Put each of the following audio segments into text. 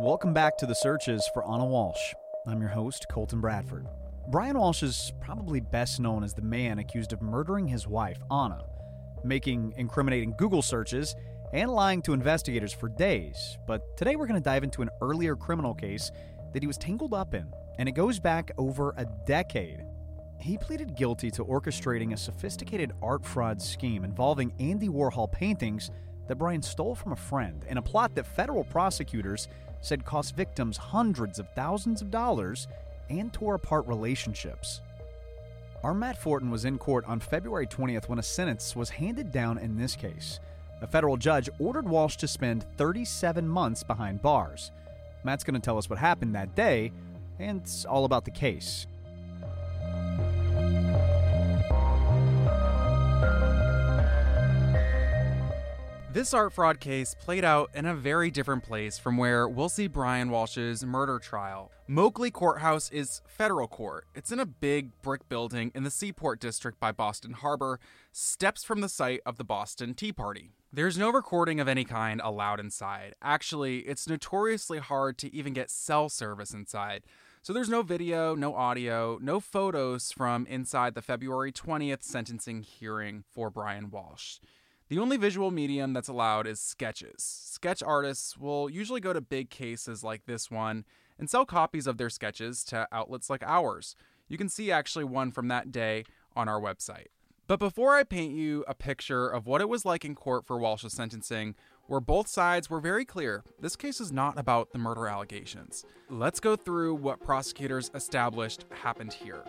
Welcome back to the searches for Ana Walshe. I'm your host, Colton Bradford. Brian Walshe is probably best known as the man accused of murdering his wife, Ana, making incriminating Google searches, and lying to investigators for days. But today we're going to dive into an earlier criminal case that he was tangled up in, and it goes back over a decade. He pleaded guilty to orchestrating a sophisticated art fraud scheme involving Andy Warhol paintings that Brian stole from a friend in a plot that federal prosecutors said cost victims hundreds of thousands of dollars and tore apart relationships. Our Matt Fortin was in court on February 20th when a sentence was handed down in this case. A federal judge ordered Walshe to spend 37 months behind bars. Matt's going to tell us what happened that day and it's all about the case. This art fraud case played out in a very different place from where we'll see Brian Walshe's murder trial. Moakley Courthouse is federal court. It's in a big brick building in the Seaport District by Boston Harbor, steps from the site of the Boston Tea Party. There's no recording of any kind allowed inside. Actually, it's notoriously hard to even get cell service inside. So there's no video, no audio, no photos from inside the February 20th sentencing hearing for Brian Walshe. The only visual medium that's allowed is sketches. Sketch artists will usually go to big cases like this one and sell copies of their sketches to outlets like ours. You can see actually one from that day on our website. But before I paint you a picture of what it was like in court for Walshe's sentencing, where both sides were very clear this case is not about the murder allegations, let's go through what prosecutors established happened here.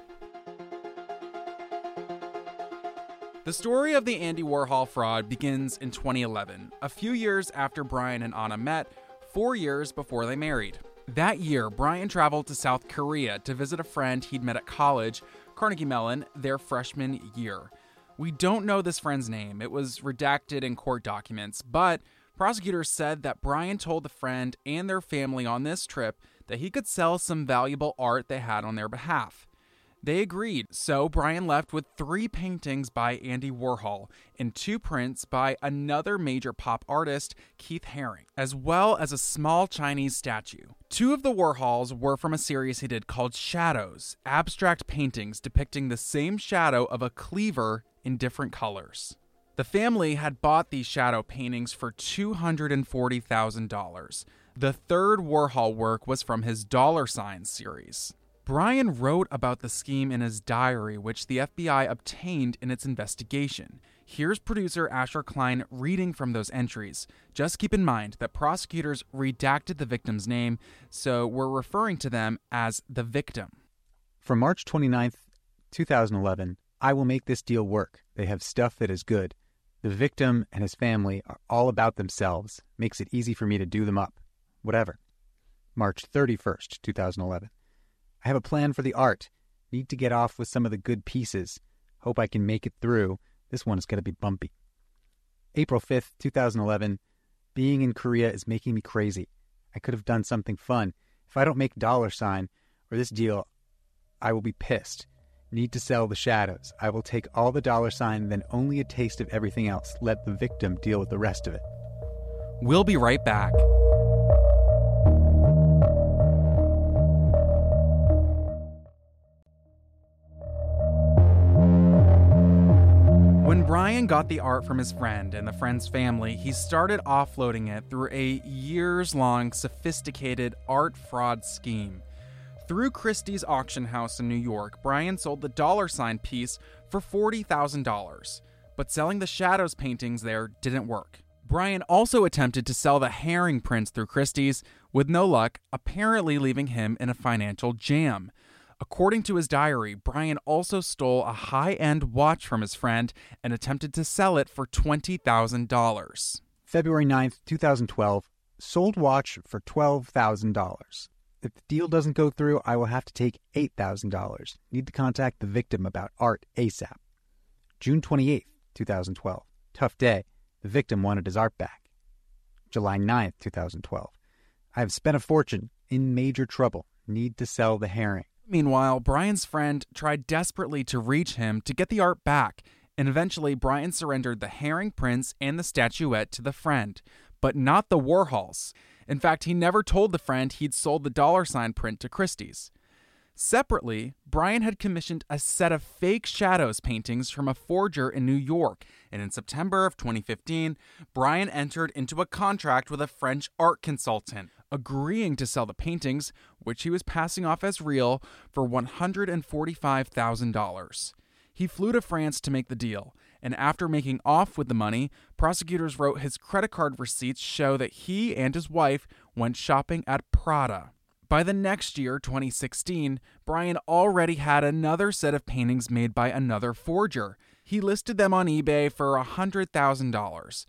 The story of the Andy Warhol fraud begins in 2011, a few years after Brian and Ana met, four years before they married. That year, Brian traveled to South Korea to visit a friend he'd met at college, Carnegie Mellon, their freshman year. We don't know this friend's name, it was redacted in court documents, but prosecutors said that Brian told the friend and their family on this trip that he could sell some valuable art they had on their behalf. They agreed, so Brian left with three paintings by Andy Warhol and two prints by another major pop artist, Keith Haring, as well as a small Chinese statue. Two of the Warhols were from a series he did called Shadows, abstract paintings depicting the same shadow of a cleaver in different colors. The family had bought these shadow paintings for $240,000. The third Warhol work was from his dollar signs series. Brian wrote about the scheme in his diary, which the FBI obtained in its investigation. Here's producer Asher Klein reading from those entries. Just keep in mind that prosecutors redacted the victim's name, so we're referring to them as the victim. From March 29th, 2011, I will make this deal work. They have stuff that is good. The victim and his family are all about themselves. Makes it easy for me to do them up. Whatever. March 31st, 2011. I have a plan for the art. Need to get off with some of the good pieces. Hope I can make it through. This one is going to be bumpy. April 5th, 2011. Being in Korea is making me crazy. I could have done something fun. If I don't make dollar sign or this deal, I will be pissed. Need to sell the shadows. I will take all the dollar sign, then only a taste of everything else. Let the victim deal with the rest of it. We'll be right back. Brian got the art from his friend and the friend's family, he started offloading it through a years long, sophisticated art fraud scheme. Through Christie's auction house in New York, Brian sold the dollar sign piece for $40,000. But selling the shadows paintings there didn't work. Brian also attempted to sell the Haring prints through Christie's, with no luck, apparently leaving him in a financial jam. According to his diary, Brian also stole a high end watch from his friend and attempted to sell it for $20,000. February 9th, 2012. Sold watch for $12,000. If the deal doesn't go through, I will have to take $8,000. Need to contact the victim about art ASAP. June 28th, 2012. Tough day. The victim wanted his art back. July 9th, 2012. I have spent a fortune. In major trouble. Need to sell the Haring. Meanwhile, Brian's friend tried desperately to reach him to get the art back, and eventually Brian surrendered the Haring prints and the statuette to the friend, but not the Warhols. In fact, he never told the friend he'd sold the dollar sign print to Christie's. Separately, Brian had commissioned a set of fake shadows paintings from a forger in New York, and in September of 2015, Brian entered into a contract with a French art consultant, agreeing to sell the paintings, which he was passing off as real, for $145,000. He flew to France to make the deal, and after making off with the money, prosecutors wrote his credit card receipts show that he and his wife went shopping at Prada. By the next year, 2016, Brian already had another set of paintings made by another forger. He listed them on eBay for $100,000.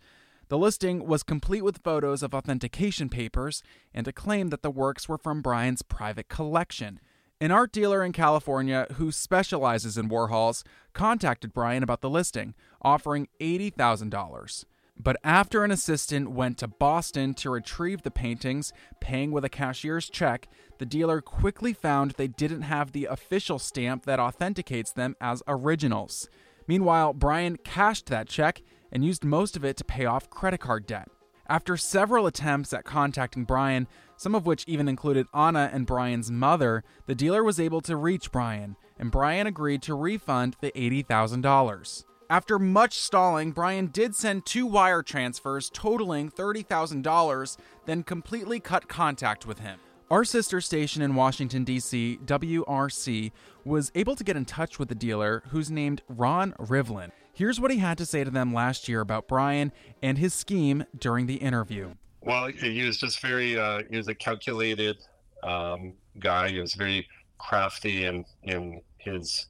The listing was complete with photos of authentication papers and a claim that the works were from Brian's private collection. An art dealer in California who specializes in Warhols contacted Brian about the listing, offering $80,000. But after an assistant went to Boston to retrieve the paintings, paying with a cashier's check, the dealer quickly found they didn't have the official stamp that authenticates them as originals. Meanwhile, Brian cashed that check and used most of it to pay off credit card debt. After several attempts at contacting Brian, some of which even included Ana and Brian's mother, the dealer was able to reach Brian, and Brian agreed to refund the $80,000. After much stalling, Brian did send two wire transfers totaling $30,000, then completely cut contact with him. Our sister station in Washington, D.C., WRC, was able to get in touch with the dealer who's named Ron Rivlin. Here's what he had to say to them last year about Brian and his scheme during the interview. Well, he was just very, uh, he was a calculated um, guy. He was very crafty in, in his,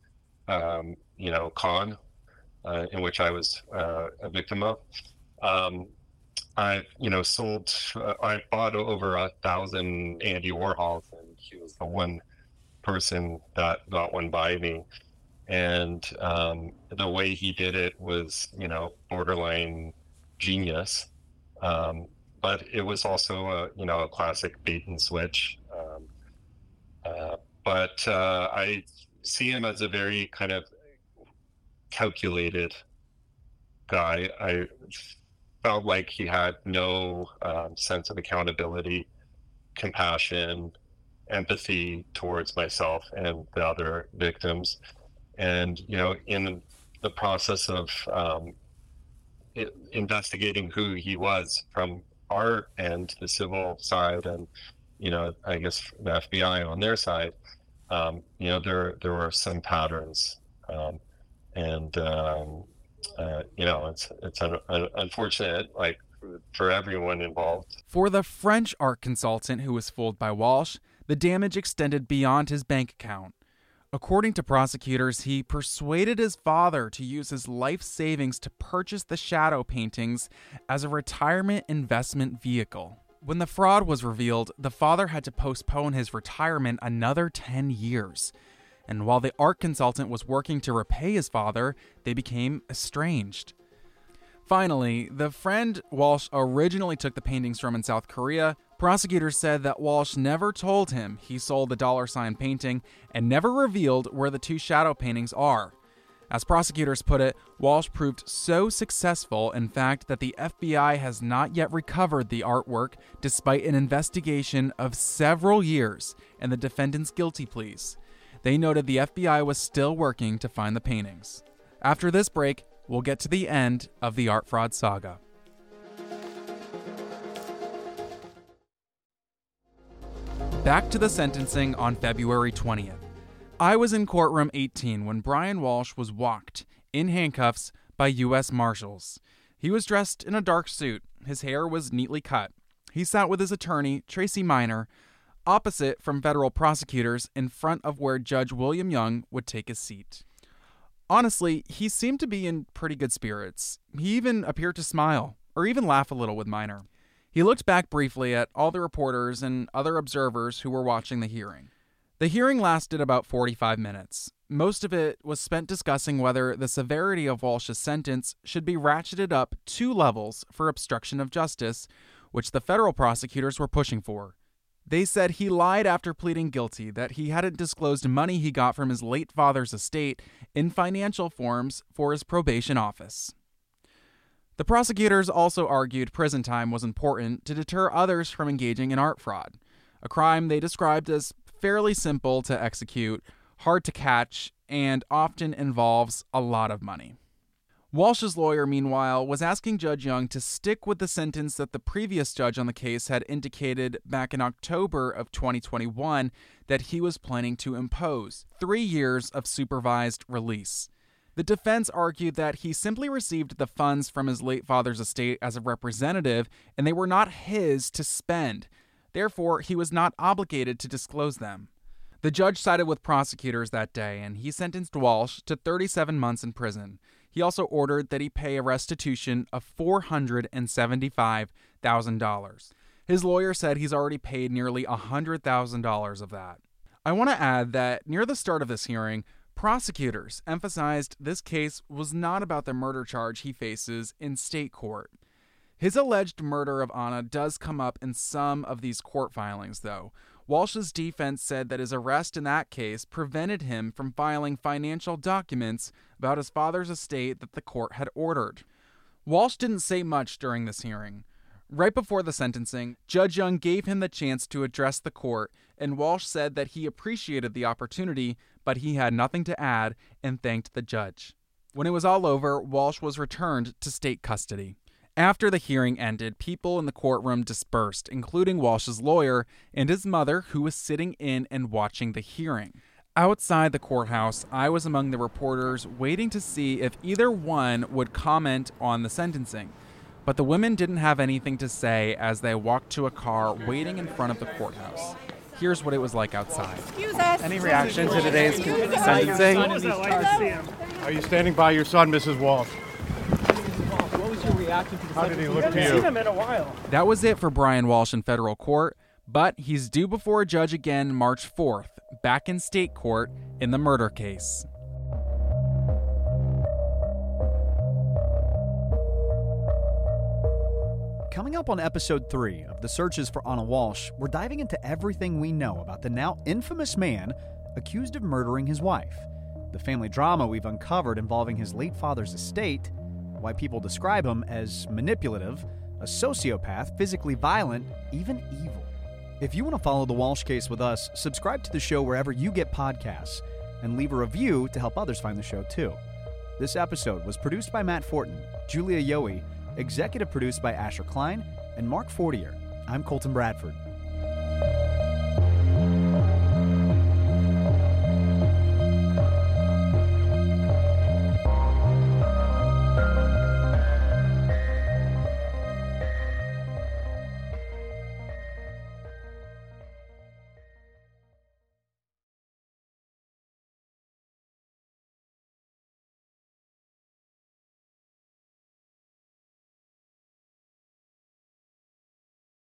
um, you know, con uh, in which I was uh, a victim of. Um, I, you know, sold, uh, I bought over a thousand Andy Warhols, and he was the one person that got one by me. And um, the way he did it was, you know, borderline genius. Um, but it was also a, you know, a classic bait and switch. Um, uh, but uh, I see him as a very kind of calculated guy. I felt like he had no um, sense of accountability, compassion, empathy towards myself and the other victims. And, you know, in the process of um, investigating who he was from our end, the civil side, and, you know, I guess the FBI on their side, um, you know, there, there were some patterns. Um, and um, uh, you know it's it's un- un- unfortunate like for everyone involved. For the French art consultant who was fooled by Walshe, the damage extended beyond his bank account. According to prosecutors, he persuaded his father to use his life savings to purchase the shadow paintings as a retirement investment vehicle. When the fraud was revealed, the father had to postpone his retirement another 10 years and while the art consultant was working to repay his father, they became estranged. Finally, the friend Walshe originally took the paintings from in South Korea, prosecutors said that Walshe never told him he sold the dollar sign painting and never revealed where the two shadow paintings are. As prosecutors put it, Walshe proved so successful, in fact, that the FBI has not yet recovered the artwork despite an investigation of several years and the defendant's guilty pleas. They noted the FBI was still working to find the paintings. After this break, we'll get to the end of the art fraud saga. Back to the sentencing on February 20th. I was in courtroom 18 when Brian Walshe was walked, in handcuffs, by U.S. Marshals. He was dressed in a dark suit, his hair was neatly cut. He sat with his attorney, Tracy Miner, opposite from federal prosecutors in front of where Judge William Young would take his seat. Honestly, he seemed to be in pretty good spirits. He even appeared to smile, or even laugh a little with Miner. He looked back briefly at all the reporters and other observers who were watching the hearing. The hearing lasted about 45 minutes. Most of it was spent discussing whether the severity of Walshe's sentence should be ratcheted up two levels for obstruction of justice, which the federal prosecutors were pushing for. They said he lied after pleading guilty, that he hadn't disclosed money he got from his late father's estate in financial forms for his probation office. The prosecutors also argued prison time was important to deter others from engaging in art fraud, a crime they described as fairly simple to execute, hard to catch, and often involves a lot of money. Walshe's lawyer, meanwhile, was asking Judge Young to stick with the sentence that the previous judge on the case had indicated back in October of 2021 that he was planning to impose three years of supervised release. The defense argued that he simply received the funds from his late father's estate as a representative and they were not his to spend. Therefore, he was not obligated to disclose them. The judge sided with prosecutors that day and he sentenced Walshe to 37 months in prison. He also ordered that he pay a restitution of $475,000. His lawyer said he's already paid nearly $100,000 of that. I want to add that near the start of this hearing, prosecutors emphasized this case was not about the murder charge he faces in state court. His alleged murder of Ana does come up in some of these court filings, though. Walshe's defense said that his arrest in that case prevented him from filing financial documents about his father's estate that the court had ordered. Walshe didn't say much during this hearing. Right before the sentencing, Judge Young gave him the chance to address the court, and Walshe said that he appreciated the opportunity, but he had nothing to add and thanked the judge. When it was all over, Walshe was returned to state custody. After the hearing ended, people in the courtroom dispersed, including Walshe's lawyer and his mother, who was sitting in and watching the hearing. Outside the courthouse, I was among the reporters waiting to see if either one would comment on the sentencing. But the women didn't have anything to say as they walked to a car waiting in front of the courthouse. Here's what it was like outside. Excuse us. Any reaction to today's sentencing? Are you standing by your son, Mrs. Walshe? What was your reaction to the How did he look to you? seen him in a while. That was it for Brian Walshe in federal court, but he's due before a judge again March 4th, back in state court in the murder case. Coming up on episode 3 of The Searches for Ana Walshe, we're diving into everything we know about the now infamous man accused of murdering his wife, the family drama we've uncovered involving his late father's estate, why people describe him as manipulative, a sociopath, physically violent, even evil. If you want to follow the Walshe case with us, subscribe to the show wherever you get podcasts and leave a review to help others find the show too. This episode was produced by Matt Fortin, Julia Yohe, executive produced by Asher Klein, and Mark Fortier. I'm Colton Bradford.